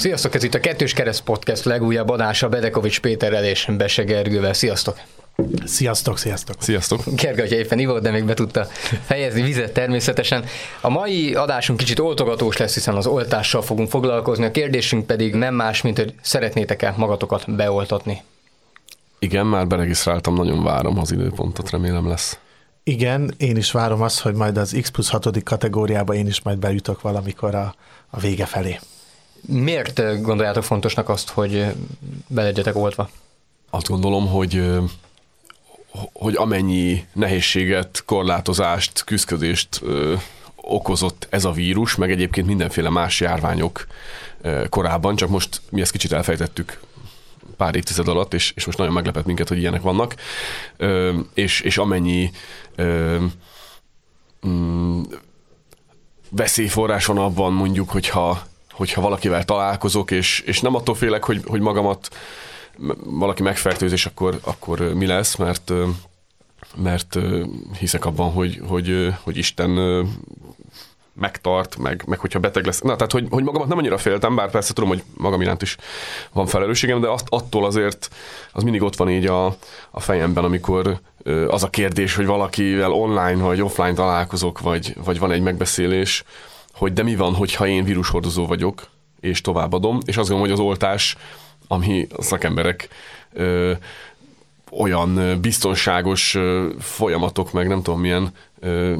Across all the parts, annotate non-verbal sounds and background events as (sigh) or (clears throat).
Sziasztok, ez itt a Kettős Kereszt Podcast legújabb adása Bedekovics Péterrel és Bese Gergővel. Sziasztok! Sziasztok, sziasztok! Sziasztok! Gergő, hogyha éppen ivott, de még be tudta fejezni vizet természetesen. A mai adásunk kicsit oltogatós lesz, hiszen az oltással fogunk foglalkozni, a kérdésünk pedig nem más, mint hogy szeretnétek-e magatokat beoltatni. Igen, már beregisztráltam, nagyon várom az időpontot, remélem lesz. Igen, én is várom azt, hogy majd az X plusz 6. kategóriába én is majd bejutok valamikor a, a vége felé. Miért gondoljátok fontosnak azt, hogy be legyetek oltva? Azt gondolom, hogy hogy amennyi nehézséget, korlátozást, küzdködést okozott ez a vírus, meg egyébként mindenféle más járványok korábban, csak most mi ezt kicsit elfejtettük pár évtized alatt, és, és most nagyon meglepett minket, hogy ilyenek vannak, és, és amennyi mm, veszélyforrás van abban mondjuk, hogyha, hogyha valakivel találkozok, és, és nem attól félek, hogy, hogy magamat valaki megfertőzés, akkor, akkor mi lesz, mert mert hiszek abban, hogy, hogy, hogy Isten megtart, meg, meg hogyha beteg lesz. Na, tehát, hogy, hogy magamat nem annyira féltem, bár persze tudom, hogy magam iránt is van felelősségem, de azt, attól azért az mindig ott van így a, a fejemben, amikor az a kérdés, hogy valakivel online vagy offline találkozok, vagy, vagy van egy megbeszélés, hogy de mi van, hogyha én vírushordozó vagyok, és továbbadom, és azt gondolom, hogy az oltás, ami a szakemberek ö, olyan biztonságos ö, folyamatok, meg nem tudom milyen ö,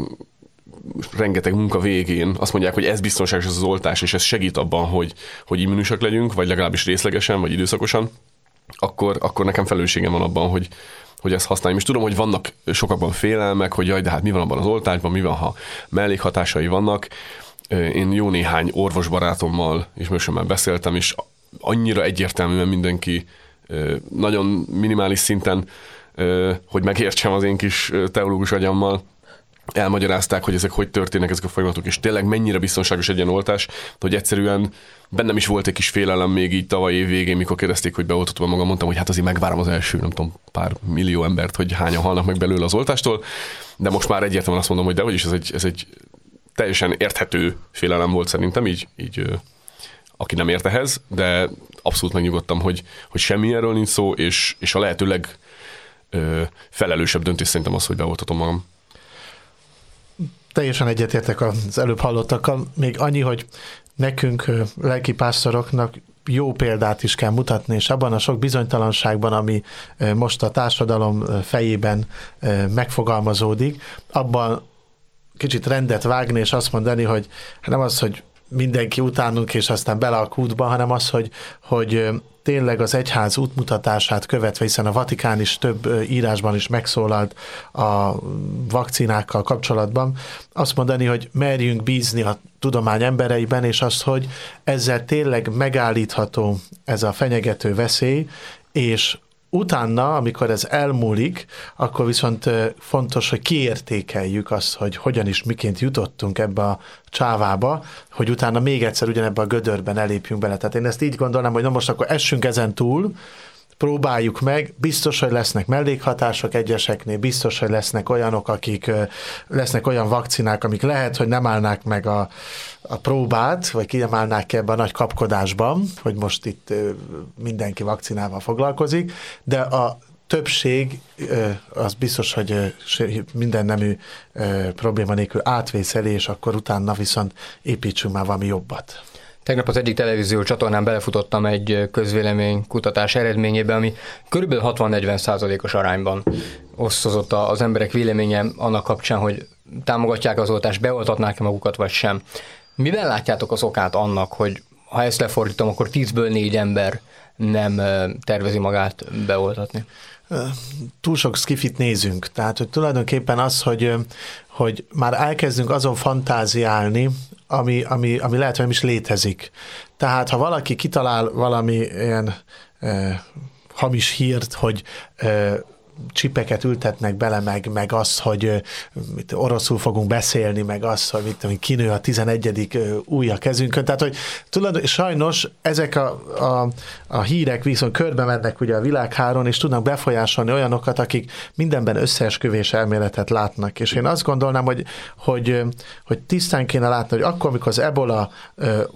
rengeteg munka végén azt mondják, hogy ez biztonságos az, az oltás, és ez segít abban, hogy, hogy immunisak legyünk, vagy legalábbis részlegesen, vagy időszakosan, akkor, akkor nekem felelősségem van abban, hogy, hogy ezt használjam. És tudom, hogy vannak sokakban félelmek, hogy jaj, de hát mi van abban az oltásban, mi van, ha mellékhatásai vannak. Én jó néhány orvosbarátommal, ismerősömmel beszéltem, és annyira egyértelműen mindenki nagyon minimális szinten, hogy megértsem az én kis teológus agyammal, elmagyarázták, hogy ezek hogy történnek ezek a folyamatok, és tényleg mennyire biztonságos egy ilyen oltás, hogy egyszerűen bennem is volt egy kis félelem még így tavaly év végén, mikor kérdezték, hogy beoltottam magam, mondtam, hogy hát azért megvárom az első, nem tudom, pár millió embert, hogy hányan halnak meg belőle az oltástól, de most már egyértelműen azt mondom, hogy de is ez egy, ez egy teljesen érthető félelem volt szerintem, így, így aki nem ért ehhez, de abszolút megnyugodtam, hogy, hogy semmi erről nincs szó, és, és a lehetőleg ö, felelősebb döntés szerintem az, hogy beoltatom magam. Teljesen egyetértek az előbb hallottakkal. Még annyi, hogy nekünk lelkipásztoroknak jó példát is kell mutatni, és abban a sok bizonytalanságban, ami most a társadalom fejében megfogalmazódik, abban kicsit rendet vágni, és azt mondani, hogy nem az, hogy mindenki utánunk, és aztán bele a kútba, hanem az, hogy, hogy tényleg az egyház útmutatását követve, hiszen a Vatikán is több írásban is megszólalt a vakcinákkal kapcsolatban, azt mondani, hogy merjünk bízni a tudomány embereiben, és azt, hogy ezzel tényleg megállítható ez a fenyegető veszély, és utána, amikor ez elmúlik, akkor viszont fontos, hogy kiértékeljük azt, hogy hogyan is miként jutottunk ebbe a csávába, hogy utána még egyszer ugyanebbe a gödörben elépjünk bele. Tehát én ezt így gondolnám, hogy na most akkor essünk ezen túl, próbáljuk meg, biztos, hogy lesznek mellékhatások egyeseknél, biztos, hogy lesznek olyanok, akik lesznek olyan vakcinák, amik lehet, hogy nem állnák meg a, a próbát, vagy kiemelnák ki ebbe a nagy kapkodásban, hogy most itt mindenki vakcinával foglalkozik, de a többség az biztos, hogy minden nemű probléma nélkül átvészeli, és akkor utána viszont építsünk már valami jobbat. Tegnap az egyik televízió csatornán belefutottam egy közvélemény kutatás eredményébe, ami kb. 60-40 százalékos arányban osztozott az emberek véleménye annak kapcsán, hogy támogatják az oltást, beoltatnák-e magukat vagy sem. Miben látjátok az okát annak, hogy ha ezt lefordítom, akkor 10-ből 4 ember nem tervezi magát beoltatni? Túl sok skifit nézünk. Tehát, hogy tulajdonképpen az, hogy, hogy már elkezdünk azon fantáziálni, ami, ami, ami lehet, hogy nem is létezik. Tehát, ha valaki kitalál valami ilyen e, hamis hírt, hogy e, csipeket ültetnek bele, meg, meg az, hogy mit, oroszul fogunk beszélni, meg az, hogy mit tudom, kinő a 11. új a kezünkön. Tehát, hogy tudod, sajnos ezek a, a, a hírek viszont körbe mennek ugye a világháron, és tudnak befolyásolni olyanokat, akik mindenben összeesküvés elméletet látnak. És én azt gondolnám, hogy, hogy, hogy tisztán kéne látni, hogy akkor, amikor az ebola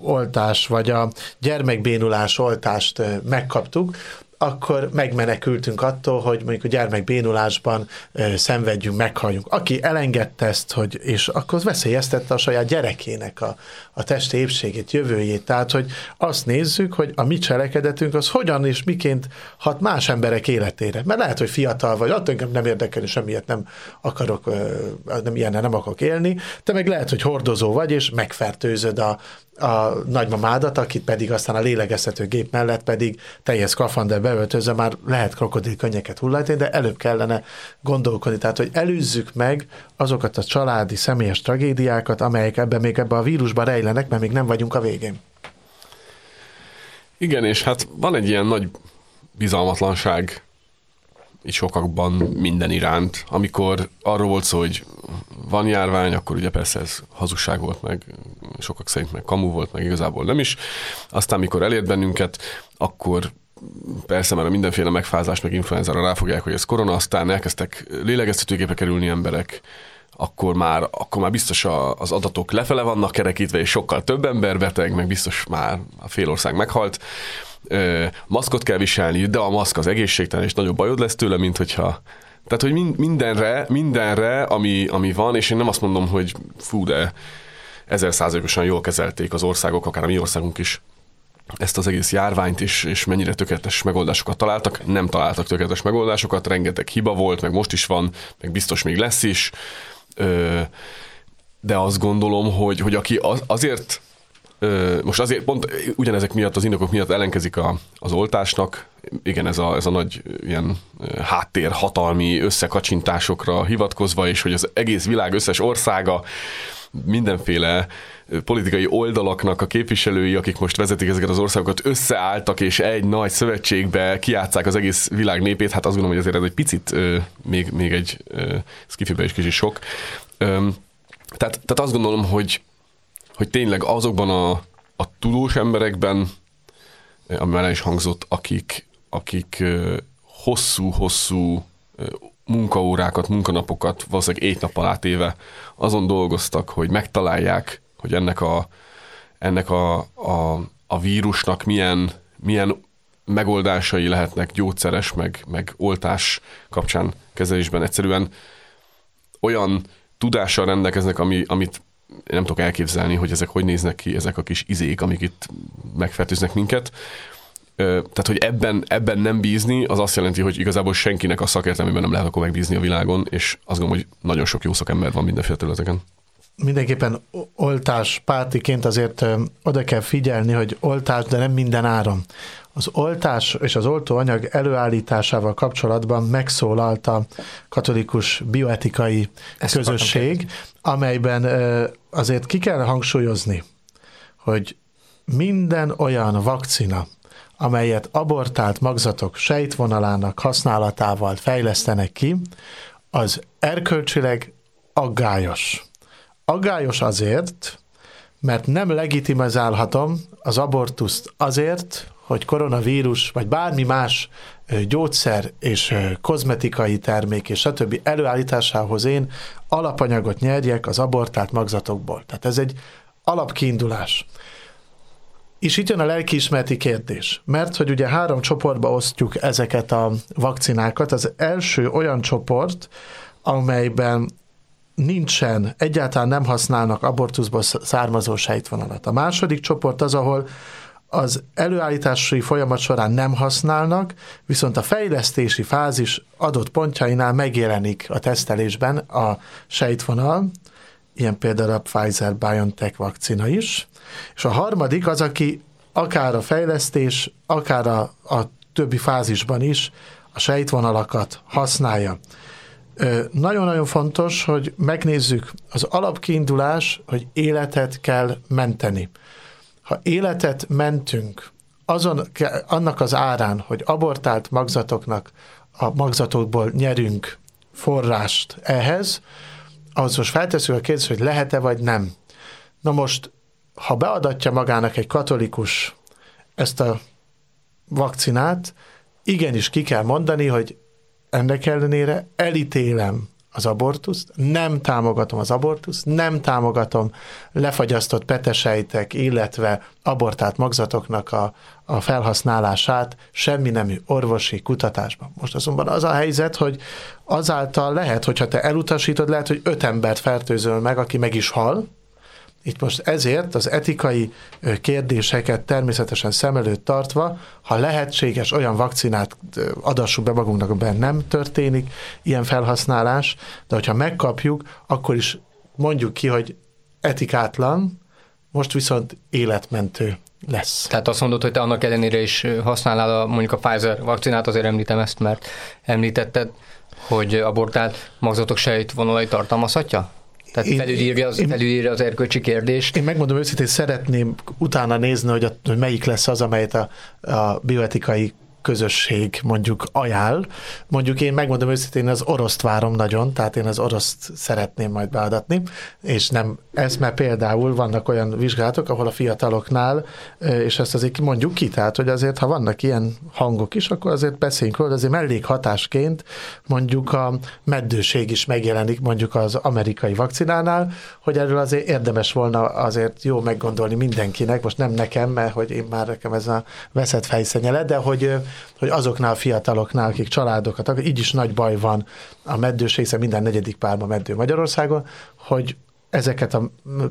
oltás, vagy a gyermekbénulás oltást megkaptuk, akkor megmenekültünk attól, hogy mondjuk a gyermekbénulásban ö, szenvedjünk, meghalljunk. Aki elengedte ezt, hogy, és akkor veszélyeztette a saját gyerekének a, a testi épségét, jövőjét. Tehát, hogy azt nézzük, hogy a mi cselekedetünk az hogyan és miként hat más emberek életére. Mert lehet, hogy fiatal vagy, attól engem nem érdekel, semmiért nem akarok, nem ilyennel nem akarok élni, te meg lehet, hogy hordozó vagy, és megfertőzöd a, a nagymamádat, akit pedig aztán a lélegeztető gép mellett pedig teljes skafander beöltözve már lehet krokodil könnyeket hullajtani, de előbb kellene gondolkodni. Tehát, hogy előzzük meg azokat a családi, személyes tragédiákat, amelyek ebben még ebben a vírusban rejlenek, mert még nem vagyunk a végén. Igen, és hát van egy ilyen nagy bizalmatlanság így sokakban minden iránt. Amikor arról volt szó, hogy van járvány, akkor ugye persze ez hazugság volt, meg sokak szerint meg kamu volt, meg igazából nem is. Aztán, mikor elért bennünket, akkor persze már a mindenféle megfázás, meg influenzára ráfogják, hogy ez korona, aztán elkezdtek lélegeztetőgépe kerülni emberek, akkor már, akkor már biztos a, az adatok lefele vannak kerekítve, és sokkal több ember beteg, meg biztos már a fél ország meghalt. Ö, maszkot kell viselni, de a maszk az egészségtelen, és nagyobb bajod lesz tőle, mint hogyha tehát, hogy mindenre, mindenre, ami, ami van, és én nem azt mondom, hogy fú, de ezer százalékosan jól kezelték az országok, akár a mi országunk is ezt az egész járványt is, és mennyire tökéletes megoldásokat találtak. Nem találtak tökéletes megoldásokat, rengeteg hiba volt, meg most is van, meg biztos még lesz is. De azt gondolom, hogy, hogy aki azért most azért pont ugyanezek miatt, az indokok miatt ellenkezik a, az oltásnak, igen, ez a, ez a nagy ilyen háttér hatalmi összekacsintásokra hivatkozva, és hogy az egész világ összes országa mindenféle politikai oldalaknak a képviselői, akik most vezetik ezeket az országokat, összeálltak és egy nagy szövetségbe kiátszák az egész világ népét, hát azt gondolom, hogy azért ez egy picit még, még egy skifibe is kicsit sok. Tehát, tehát azt gondolom, hogy, hogy tényleg azokban a, a tudós emberekben, ami már is hangzott, akik, akik hosszú-hosszú munkaórákat, munkanapokat, valószínűleg egy nap alá téve azon dolgoztak, hogy megtalálják, hogy ennek a, ennek a, a, a vírusnak milyen, milyen megoldásai lehetnek gyógyszeres, meg, meg oltás kapcsán kezelésben. Egyszerűen olyan tudással rendelkeznek, ami, amit én nem tudok elképzelni, hogy ezek hogy néznek ki, ezek a kis izék, amik itt megfertőznek minket. Tehát, hogy ebben, ebben nem bízni, az azt jelenti, hogy igazából senkinek a szakértelmében nem lehet akkor megbízni a világon, és azt gondolom, hogy nagyon sok jó szakember van mindenféle területeken. Mindenképpen oltás pártiként azért oda kell figyelni, hogy oltás, de nem minden áron. Az oltás és az oltóanyag előállításával kapcsolatban megszólalt a katolikus bioetikai Ezt közösség, amelyben azért ki kell hangsúlyozni, hogy minden olyan vakcina, amelyet abortált magzatok sejtvonalának használatával fejlesztenek ki, az erkölcsileg aggályos. Aggályos azért, mert nem legitimizálhatom az abortuszt azért, hogy koronavírus, vagy bármi más gyógyszer és kozmetikai termék és stb. előállításához én alapanyagot nyerjek az abortált magzatokból. Tehát ez egy alapkiindulás. És itt jön a lelkiismereti kérdés, mert hogy ugye három csoportba osztjuk ezeket a vakcinákat. Az első olyan csoport, amelyben nincsen, egyáltalán nem használnak abortuszból származó sejtvonalat. A második csoport az, ahol az előállítási folyamat során nem használnak, viszont a fejlesztési fázis adott pontjainál megjelenik a tesztelésben a sejtvonal, ilyen például a Pfizer-BioNTech vakcina is, és a harmadik az, aki akár a fejlesztés, akár a, a többi fázisban is a sejtvonalakat használja. Nagyon-nagyon fontos, hogy megnézzük az alapkiindulás, hogy életet kell menteni. Ha életet mentünk, azon, annak az árán, hogy abortált magzatoknak a magzatokból nyerünk forrást ehhez, ahhoz most feltesszük a kérdést, hogy lehet-e vagy nem. Na most, ha beadatja magának egy katolikus ezt a vakcinát, igenis ki kell mondani, hogy ennek ellenére elítélem az abortuszt, nem támogatom az abortuszt, nem támogatom lefagyasztott petesejtek, illetve abortált magzatoknak a, a felhasználását semmi nemű orvosi kutatásban. Most azonban az a helyzet, hogy azáltal lehet, hogyha te elutasítod, lehet, hogy öt embert fertőzöl meg, aki meg is hal, itt most ezért az etikai kérdéseket természetesen szem előtt tartva, ha lehetséges olyan vakcinát adassuk be magunknak, amiben nem történik ilyen felhasználás, de hogyha megkapjuk, akkor is mondjuk ki, hogy etikátlan, most viszont életmentő lesz. Tehát azt mondod, hogy te annak ellenére is használod a, mondjuk a Pfizer vakcinát, azért említem ezt, mert említetted, hogy abortált magzatok sejtvonalai tartalmazhatja? Tehát én, felülírja az, én, felülírja az erkölcsi kérdést. Én megmondom őszintén, szeretném utána nézni, hogy, a, hogy melyik lesz az, amelyet a, a bioetikai közösség mondjuk ajánl. Mondjuk én megmondom őszintén, az oroszt várom nagyon, tehát én az oroszt szeretném majd beadatni, és nem ez, mert például vannak olyan vizsgálatok, ahol a fiataloknál, és ezt azért mondjuk ki, tehát hogy azért, ha vannak ilyen hangok is, akkor azért beszéljünk róla, azért mellékhatásként mondjuk a meddőség is megjelenik mondjuk az amerikai vakcinánál, hogy erről azért érdemes volna azért jó meggondolni mindenkinek, most nem nekem, mert hogy én már nekem ez a veszett fejszenyele, de hogy hogy azoknál a fiataloknál, akik családokat, így is nagy baj van a meddőség, hiszen minden negyedik párban meddő Magyarországon, hogy ezeket a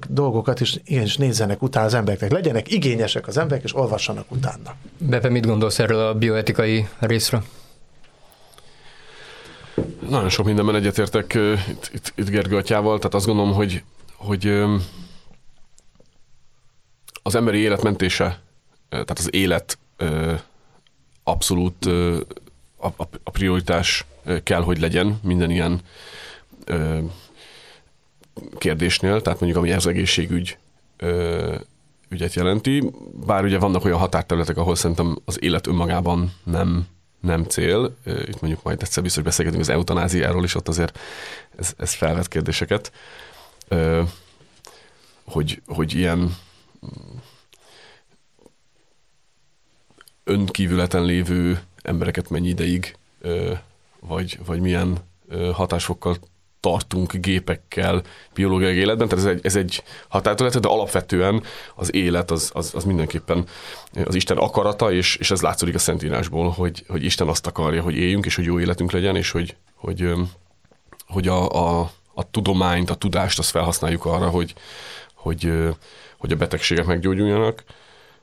dolgokat is igenis nézzenek utána az embereknek. Legyenek igényesek az emberek, és olvassanak utána. Bepe, mit gondolsz erről a bioetikai részről? Nagyon sok mindenben egyetértek itt, itt, itt Gergő atyával, tehát azt gondolom, hogy, hogy az emberi életmentése, tehát az élet abszolút a, prioritás kell, hogy legyen minden ilyen kérdésnél, tehát mondjuk ami ez egészségügy ügyet jelenti, bár ugye vannak olyan határterületek, ahol szerintem az élet önmagában nem, nem cél, itt mondjuk majd egyszer biztos beszélgetünk az eutanáziáról is, ott azért ez, ez felvet kérdéseket, hogy, hogy ilyen önkívületen lévő embereket mennyi ideig, vagy, vagy milyen hatásfokkal tartunk gépekkel biológiai életben, tehát ez egy, ez egy határterület, de alapvetően az élet az, az, az mindenképpen az Isten akarata, és, és ez látszik a Szentírásból, hogy, hogy Isten azt akarja, hogy éljünk, és hogy jó életünk legyen, és hogy, hogy, hogy a, a, a tudományt, a tudást azt felhasználjuk arra, hogy, hogy, hogy a betegségek meggyógyuljanak,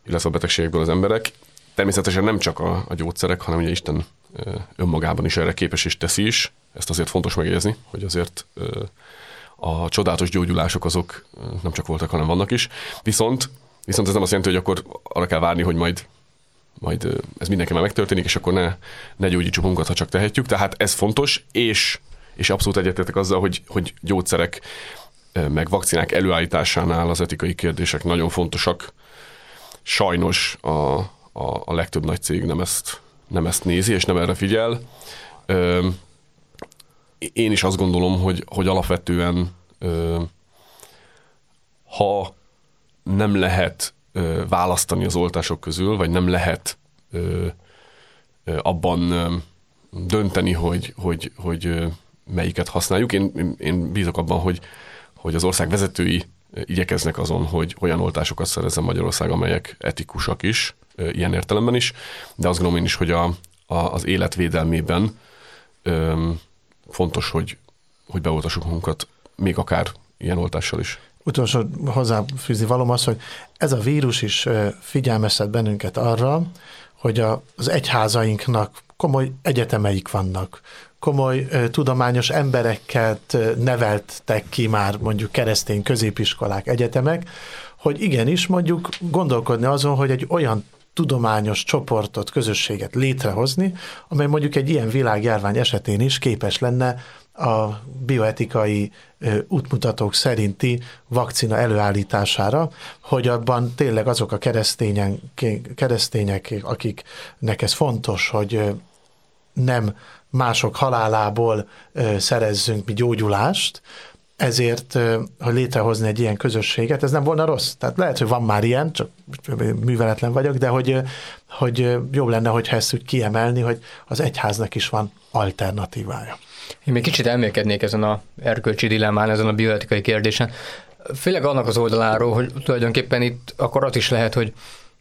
illetve a betegségekből az emberek, Természetesen nem csak a, a gyógyszerek, hanem ugye Isten önmagában is erre képes és teszi is. Ezt azért fontos megjegyezni, hogy azért a csodálatos gyógyulások azok nem csak voltak, hanem vannak is. Viszont, viszont ez nem azt jelenti, hogy akkor arra kell várni, hogy majd majd ez mindenkivel megtörténik, és akkor ne, ne gyógyítsuk magunkat, ha csak tehetjük. Tehát ez fontos, és, és abszolút egyetértek azzal, hogy, hogy gyógyszerek meg vakcinák előállításánál az etikai kérdések nagyon fontosak. Sajnos a, a, a legtöbb nagy cég nem ezt, nem ezt nézi, és nem erre figyel. Ö, én is azt gondolom, hogy, hogy alapvetően ö, ha nem lehet ö, választani az oltások közül, vagy nem lehet ö, ö, abban ö, dönteni, hogy, hogy, hogy ö, melyiket használjuk. Én, én bízok abban, hogy, hogy az ország vezetői igyekeznek azon, hogy olyan oltásokat szerezzen Magyarország, amelyek etikusak is, ilyen értelemben is, de azt gondolom én is, hogy a, a, az életvédelmében öm, fontos, hogy, hogy beoltassuk magunkat, még akár ilyen oltással is. Utolsó hozzáfűzni valóm az, hogy ez a vírus is figyelmeztet bennünket arra, hogy a, az egyházainknak komoly egyetemeik vannak, komoly tudományos embereket neveltek ki már mondjuk keresztény középiskolák, egyetemek, hogy igenis mondjuk gondolkodni azon, hogy egy olyan tudományos csoportot, közösséget létrehozni, amely mondjuk egy ilyen világjárvány esetén is képes lenne a bioetikai útmutatók szerinti vakcina előállítására, hogy abban tényleg azok a keresztények, akiknek ez fontos, hogy nem mások halálából szerezzünk mi gyógyulást, ezért, hogy létrehozni egy ilyen közösséget, ez nem volna rossz. Tehát lehet, hogy van már ilyen, csak műveletlen vagyok, de hogy, hogy jobb lenne, hogyha ezt úgy kiemelni, hogy az egyháznak is van alternatívája. Én még kicsit elmélkednék ezen a erkölcsi dilemmán, ezen a bioetikai kérdésen. Főleg annak az oldaláról, hogy tulajdonképpen itt akkor az is lehet, hogy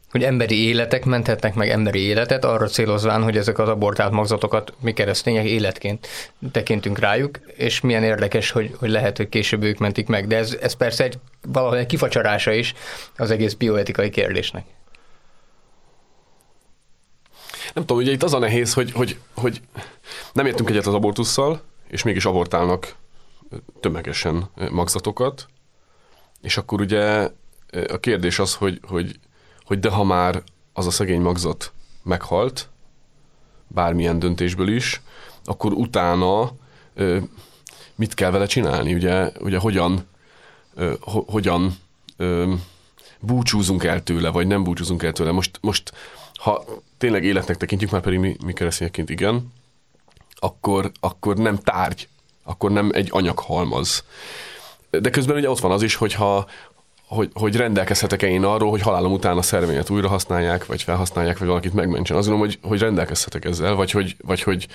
hogy emberi életek menthetnek meg emberi életet, arra célozván, hogy ezek az abortált magzatokat mi keresztények életként tekintünk rájuk, és milyen érdekes, hogy, hogy lehet, hogy később ők mentik meg. De ez, ez persze egy, valahol egy kifacsarása is az egész bioetikai kérdésnek. Nem tudom, ugye itt az a nehéz, hogy, hogy, hogy nem értünk egyet az abortussal, és mégis abortálnak tömegesen magzatokat, és akkor ugye a kérdés az, hogy, hogy hogy de ha már az a szegény magzat meghalt, bármilyen döntésből is, akkor utána ö, mit kell vele csinálni? Ugye, ugye hogyan, ö, ho, hogyan ö, búcsúzunk el tőle, vagy nem búcsúzunk el tőle. Most, most ha tényleg életnek tekintjük, már pedig mi, mi keresztényeként igen, akkor, akkor nem tárgy, akkor nem egy anyaghalmaz. De közben ugye ott van az is, hogyha hogy, hogy rendelkezhetek-e én arról, hogy halálom után a szervényet újra használják, vagy felhasználják, vagy valakit megmentsen. Azt gondolom, hogy, hogy rendelkezhetek ezzel, vagy hogy, vagy hogy,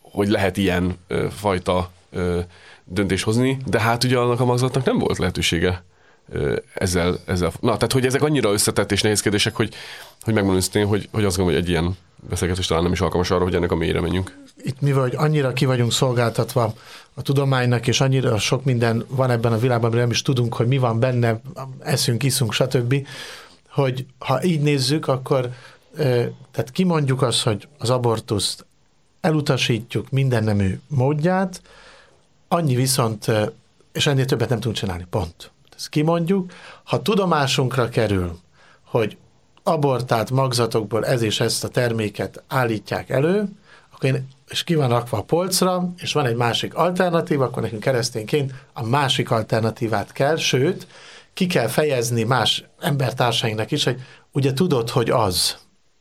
hogy lehet ilyen fajta döntés hozni, de hát ugye annak a magzatnak nem volt lehetősége ezzel, ezzel. Na, tehát hogy ezek annyira összetett és nehéz kérdések, hogy, hogy megmondom hogy, hogy azt gondolom, hogy egy ilyen beszélgetés talán nem is alkalmas arra, hogy ennek a mélyre menjünk. Itt mi vagy annyira ki vagyunk szolgáltatva a tudománynak, és annyira sok minden van ebben a világban, hogy nem is tudunk, hogy mi van benne, eszünk, iszunk, stb., hogy ha így nézzük, akkor tehát kimondjuk azt, hogy az abortuszt elutasítjuk minden nemű módját, annyi viszont, és ennél többet nem tudunk csinálni, pont. Ezt kimondjuk. Ha tudomásunkra kerül, hogy abortált magzatokból ez és ezt a terméket állítják elő, akkor én, és ki van rakva a polcra, és van egy másik alternatíva, akkor nekünk keresztényként a másik alternatívát kell, sőt, ki kell fejezni más embertársainknak is, hogy ugye tudod, hogy az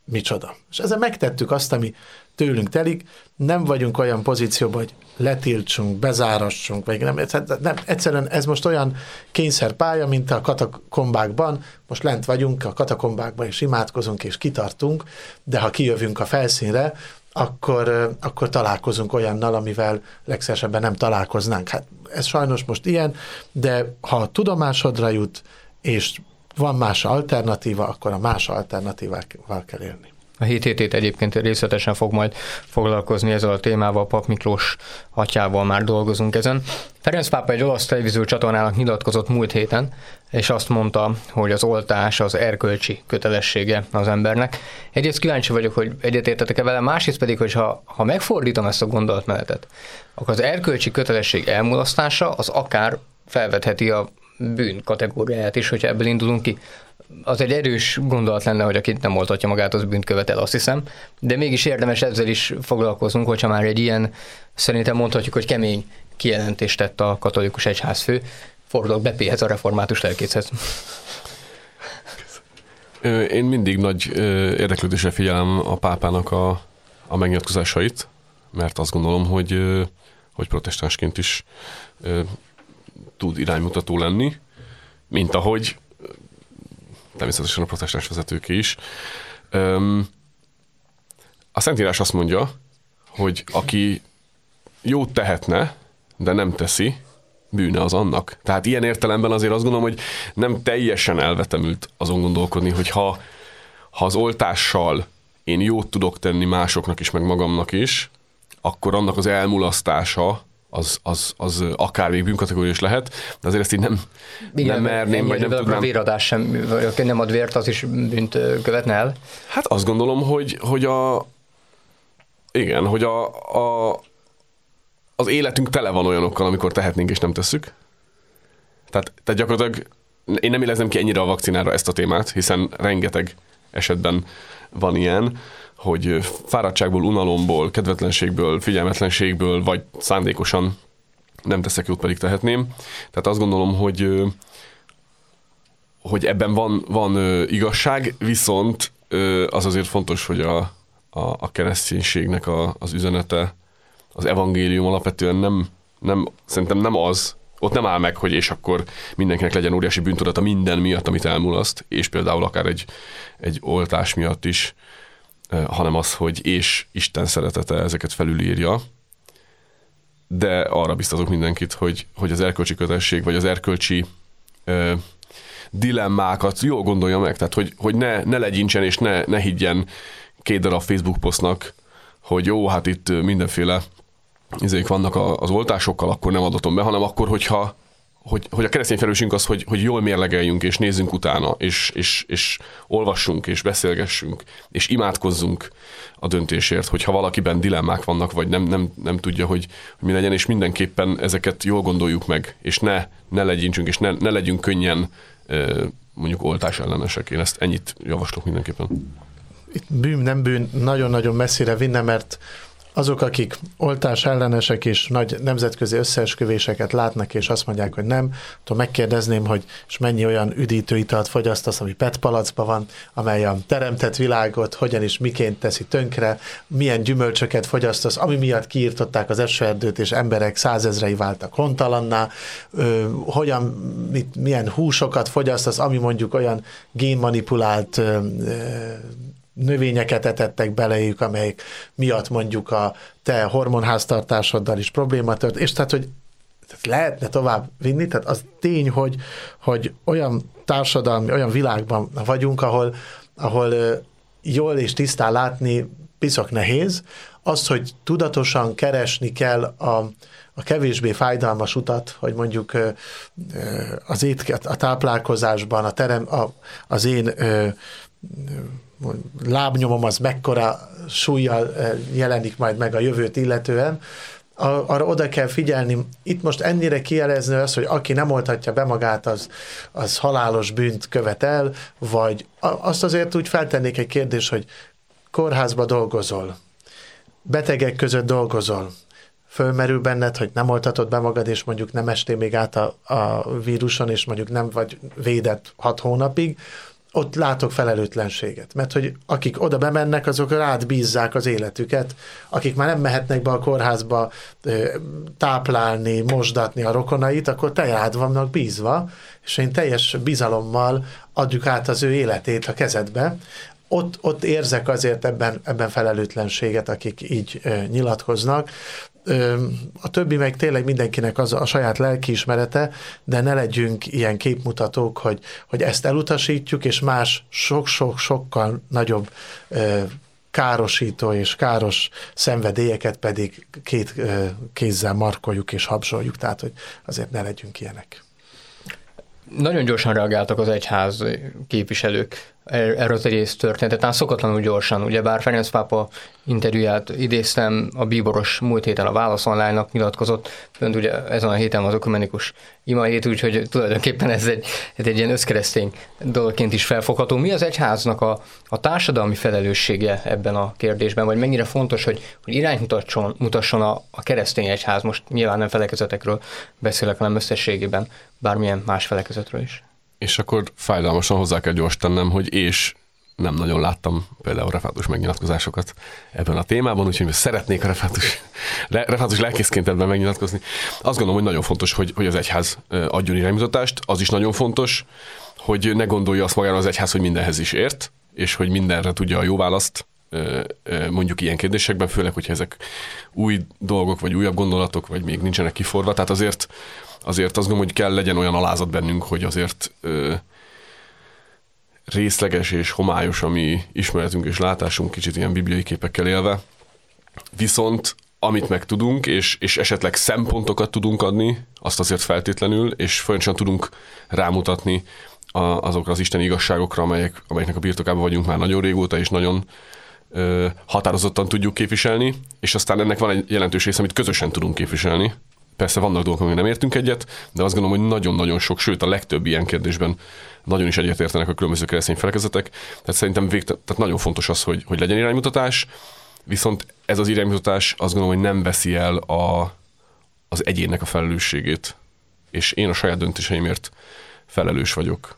micsoda. És ezzel megtettük azt, ami tőlünk telik, nem vagyunk olyan pozícióban, hogy letiltsunk, bezárassunk, vagy nem, nem, egyszerűen ez most olyan kényszerpálya, mint a katakombákban, most lent vagyunk a katakombákban, és imádkozunk, és kitartunk, de ha kijövünk a felszínre, akkor, akkor találkozunk olyannal, amivel legszeresebben nem találkoznánk. Hát ez sajnos most ilyen, de ha a tudomásodra jut, és van más alternatíva, akkor a más alternatívával kell élni. A hét hétét egyébként részletesen fog majd foglalkozni ezzel a témával, Pap Miklós atyával már dolgozunk ezen. Ferenc pápa egy olasz televízió csatornának nyilatkozott múlt héten, és azt mondta, hogy az oltás az erkölcsi kötelessége az embernek. Egyrészt kíváncsi vagyok, hogy egyetértetek-e vele, másrészt pedig, hogy ha, ha megfordítom ezt a gondolatmenetet, akkor az erkölcsi kötelesség elmulasztása az akár felvetheti a bűn kategóriáját is, hogyha ebből indulunk ki az egy erős gondolat lenne, hogy aki nem oltatja magát, az bűnt követel, azt hiszem. De mégis érdemes ezzel is foglalkoznunk, hogyha már egy ilyen, szerintem mondhatjuk, hogy kemény kijelentést tett a katolikus egyházfő. Fordulok Bepéhez, a református lelkészhez. Én mindig nagy érdeklődésre figyelem a pápának a, a megnyilatkozásait, mert azt gondolom, hogy, hogy protestánsként is tud iránymutató lenni, mint ahogy természetesen a protestáns vezetők is. A Szentírás azt mondja, hogy aki jót tehetne, de nem teszi, bűne az annak. Tehát ilyen értelemben azért azt gondolom, hogy nem teljesen elvetemült azon gondolkodni, hogy ha, ha az oltással én jót tudok tenni másoknak is, meg magamnak is, akkor annak az elmulasztása az, az, az akár még bűnkategória is lehet, de azért ezt így nem, Igen, nem merném, vagy nem tudnám. A véradás sem, vagy aki nem ad vért, az is bűnt követne el? Hát azt gondolom, hogy, hogy a igen, hogy a, a, az életünk tele van olyanokkal, amikor tehetnénk és nem tesszük. Tehát, tehát gyakorlatilag én nem élezem ki ennyire a vakcinára ezt a témát, hiszen rengeteg esetben van ilyen, hogy fáradtságból, unalomból, kedvetlenségből, figyelmetlenségből, vagy szándékosan nem teszek jót, pedig tehetném. Tehát azt gondolom, hogy hogy ebben van, van igazság, viszont az azért fontos, hogy a, a, a kereszténységnek a, az üzenete, az evangélium alapvetően nem, nem, szerintem nem az, ott nem áll meg, hogy és akkor mindenkinek legyen óriási bűntudata minden miatt, amit elmulaszt, és például akár egy, egy oltás miatt is, hanem az, hogy és Isten szeretete ezeket felülírja, de arra biztatok mindenkit, hogy, hogy az erkölcsi kötesség, vagy az erkölcsi ö, dilemmákat jól gondolja meg, tehát hogy, hogy ne, ne legyincsen és ne, ne higgyen két darab Facebook posztnak, hogy jó, hát itt mindenféle izék vannak az oltásokkal, akkor nem adatom be, hanem akkor, hogyha hogy, hogy a keresztény felelősségünk az, hogy, hogy jól mérlegeljünk, és nézzünk utána, és, és, és olvassunk, és beszélgessünk, és imádkozzunk a döntésért, hogyha valakiben dilemmák vannak, vagy nem, nem, nem tudja, hogy, hogy mi legyen, és mindenképpen ezeket jól gondoljuk meg, és ne, ne legyintsünk, és ne, ne legyünk könnyen mondjuk oltás ellenesek. Én ezt ennyit javaslok mindenképpen. Itt bűn, nem bűn, nagyon-nagyon messzire vinne, mert azok, akik oltás ellenesek és nagy nemzetközi összeesküvéseket látnak, és azt mondják, hogy nem, akkor megkérdezném, hogy és mennyi olyan üdítőitalt fogyasztasz, ami PET palacban van, amely a teremtett világot hogyan és miként teszi tönkre, milyen gyümölcsöket fogyasztasz, ami miatt kiirtották az esőerdőt, és emberek százezrei váltak hontalanná, ö, hogyan, mit, milyen húsokat fogyasztasz, ami mondjuk olyan génmanipulált ö, növényeket etettek belejük, amelyek miatt mondjuk a te hormonháztartásoddal is probléma tört, és tehát, hogy tehát lehetne tovább vinni, tehát az tény, hogy, hogy olyan társadalmi, olyan világban vagyunk, ahol, ahol jól és tisztán látni piszok nehéz, az, hogy tudatosan keresni kell a, a kevésbé fájdalmas utat, hogy mondjuk az étket, a táplálkozásban, a terem, a, az én lábnyomom az mekkora súlyjal eh, jelenik majd meg a jövőt illetően, arra oda kell figyelni. Itt most ennyire kijelezni az, hogy aki nem oltatja be magát, az, az halálos bűnt követel, vagy azt azért úgy feltennék egy kérdés, hogy kórházba dolgozol, betegek között dolgozol, fölmerül benned, hogy nem oltatod be magad, és mondjuk nem estél még át a, a víruson, és mondjuk nem vagy védett hat hónapig, ott látok felelőtlenséget. Mert hogy akik oda bemennek, azok rád bízzák az életüket, akik már nem mehetnek be a kórházba táplálni, mosdatni a rokonait, akkor te rád vannak bízva, és én teljes bizalommal adjuk át az ő életét a kezedbe. Ott, ott érzek azért ebben, ebben felelőtlenséget, akik így nyilatkoznak a többi meg tényleg mindenkinek az a saját lelkiismerete, de ne legyünk ilyen képmutatók, hogy, hogy ezt elutasítjuk, és más sok-sok-sokkal nagyobb károsító és káros szenvedélyeket pedig két kézzel markoljuk és habzsoljuk, tehát hogy azért ne legyünk ilyenek. Nagyon gyorsan reagáltak az egyház képviselők erről az egész történetet, talán szokatlanul gyorsan, ugye bár Ferenc pápa interjúját idéztem, a bíboros múlt héten a Válasz Online-nak nyilatkozott, pont ugye ezen a héten az ökumenikus ima hét, úgyhogy tulajdonképpen ez egy, ez egy ilyen összkeresztény dologként is felfogható. Mi az egyháznak a, a társadalmi felelőssége ebben a kérdésben, vagy mennyire fontos, hogy, hogy irányt mutasson, mutasson a, a keresztény egyház, most nyilván nem felekezetekről beszélek, hanem összességében bármilyen más felekezetről is és akkor fájdalmasan hozzá kell gyors tennem, hogy és nem nagyon láttam például refátus megnyilatkozásokat ebben a témában, úgyhogy szeretnék a refátus, refátus lelkészként ebben megnyilatkozni. Azt gondolom, hogy nagyon fontos, hogy, hogy az egyház adjon iránymutatást, az is nagyon fontos, hogy ne gondolja azt magára az egyház, hogy mindenhez is ért, és hogy mindenre tudja a jó választ mondjuk ilyen kérdésekben, főleg, hogyha ezek új dolgok, vagy újabb gondolatok, vagy még nincsenek kiforva. Tehát azért azért azt gondolom, hogy kell legyen olyan alázat bennünk, hogy azért ö, részleges és homályos a mi ismeretünk és látásunk, kicsit ilyen bibliai képekkel élve. Viszont amit meg tudunk, és, és esetleg szempontokat tudunk adni, azt azért feltétlenül, és folyamatosan tudunk rámutatni a, azokra az isteni igazságokra, amelyek, amelyeknek a birtokában vagyunk már nagyon régóta, és nagyon ö, határozottan tudjuk képviselni, és aztán ennek van egy jelentős része, amit közösen tudunk képviselni, Persze vannak dolgok, amik nem értünk egyet, de azt gondolom, hogy nagyon-nagyon sok, sőt a legtöbb ilyen kérdésben nagyon is egyetértenek a különböző keresztény felekezetek. Tehát szerintem végte, tehát nagyon fontos az, hogy, hogy legyen iránymutatás, viszont ez az iránymutatás azt gondolom, hogy nem veszi el a, az egyénnek a felelősségét. És én a saját döntéseimért felelős vagyok.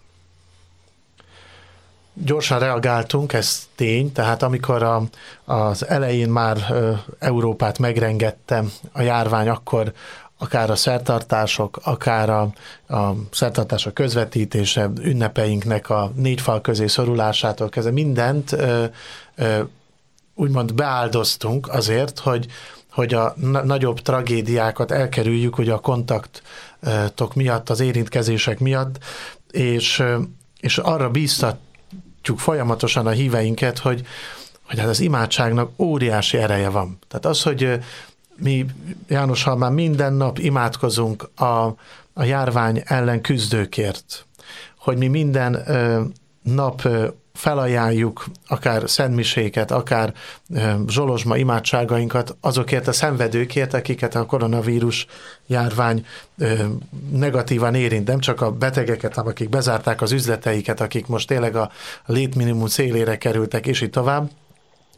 Gyorsan reagáltunk, ez tény, tehát amikor a, az elején már Európát megrengette a járvány, akkor akár a szertartások, akár a, a szertartások közvetítése, ünnepeinknek a négy fal közé szorulásától kezdve mindent ö, ö, úgymond beáldoztunk azért, hogy, hogy a na- nagyobb tragédiákat elkerüljük, hogy a kontaktok miatt, az érintkezések miatt, és, és arra bíztatjuk folyamatosan a híveinket, hogy, hogy hát az imádságnak óriási ereje van. Tehát az, hogy mi János Halmán minden nap imádkozunk a, a járvány ellen küzdőkért, hogy mi minden nap felajánljuk akár szentmiséket, akár zsolozsma imádságainkat azokért a szenvedőkért, akiket a koronavírus járvány negatívan érint, nem csak a betegeket, akik bezárták az üzleteiket, akik most tényleg a létminimum célére kerültek, és így tovább,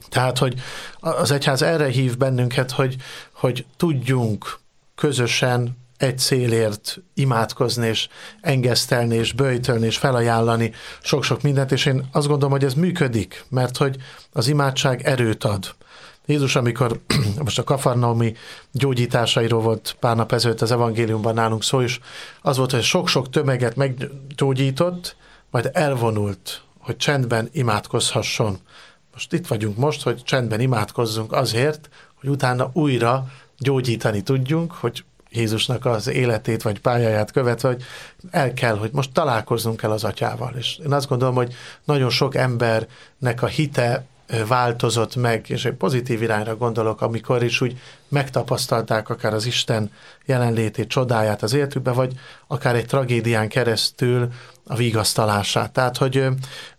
tehát, hogy az egyház erre hív bennünket, hogy, hogy tudjunk közösen egy célért imádkozni, és engesztelni, és böjtölni, és felajánlani sok-sok mindent, és én azt gondolom, hogy ez működik, mert hogy az imádság erőt ad. Jézus, amikor (clears throat) most a kafarnaumi gyógyításairól volt pár nap ezelőtt az evangéliumban nálunk szó, és az volt, hogy sok-sok tömeget meggyógyított, majd elvonult, hogy csendben imádkozhasson. Most itt vagyunk most, hogy csendben imádkozzunk azért, hogy utána újra gyógyítani tudjunk, hogy Jézusnak az életét vagy pályáját követve, hogy el kell, hogy most találkozzunk el az atyával. És én azt gondolom, hogy nagyon sok embernek a hite változott meg, és egy pozitív irányra gondolok, amikor is úgy megtapasztalták akár az Isten jelenlétét, csodáját az életükbe, vagy akár egy tragédián keresztül a vigasztalását. Tehát, hogy,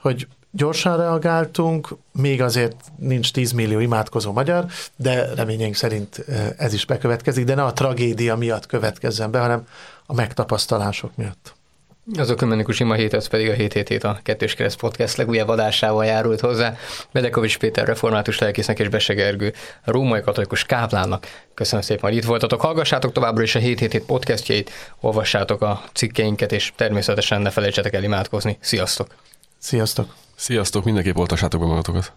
hogy gyorsan reagáltunk, még azért nincs 10 millió imádkozó magyar, de reményeink szerint ez is bekövetkezik, de ne a tragédia miatt következzen be, hanem a megtapasztalások miatt. Az Ökumenikus Ima héthez pedig a 7 hét a Kettős Kereszt Podcast legújabb adásával járult hozzá. Bedekovics Péter református lelkésznek és Besegergő római katolikus káplánnak. Köszönöm szépen, hogy itt voltatok. Hallgassátok továbbra is a 7 hét podcastjait, olvassátok a cikkeinket, és természetesen ne felejtsetek el imádkozni. Sziasztok! Sziasztok! Sziasztok, mindenképp oltassátok be magatokat.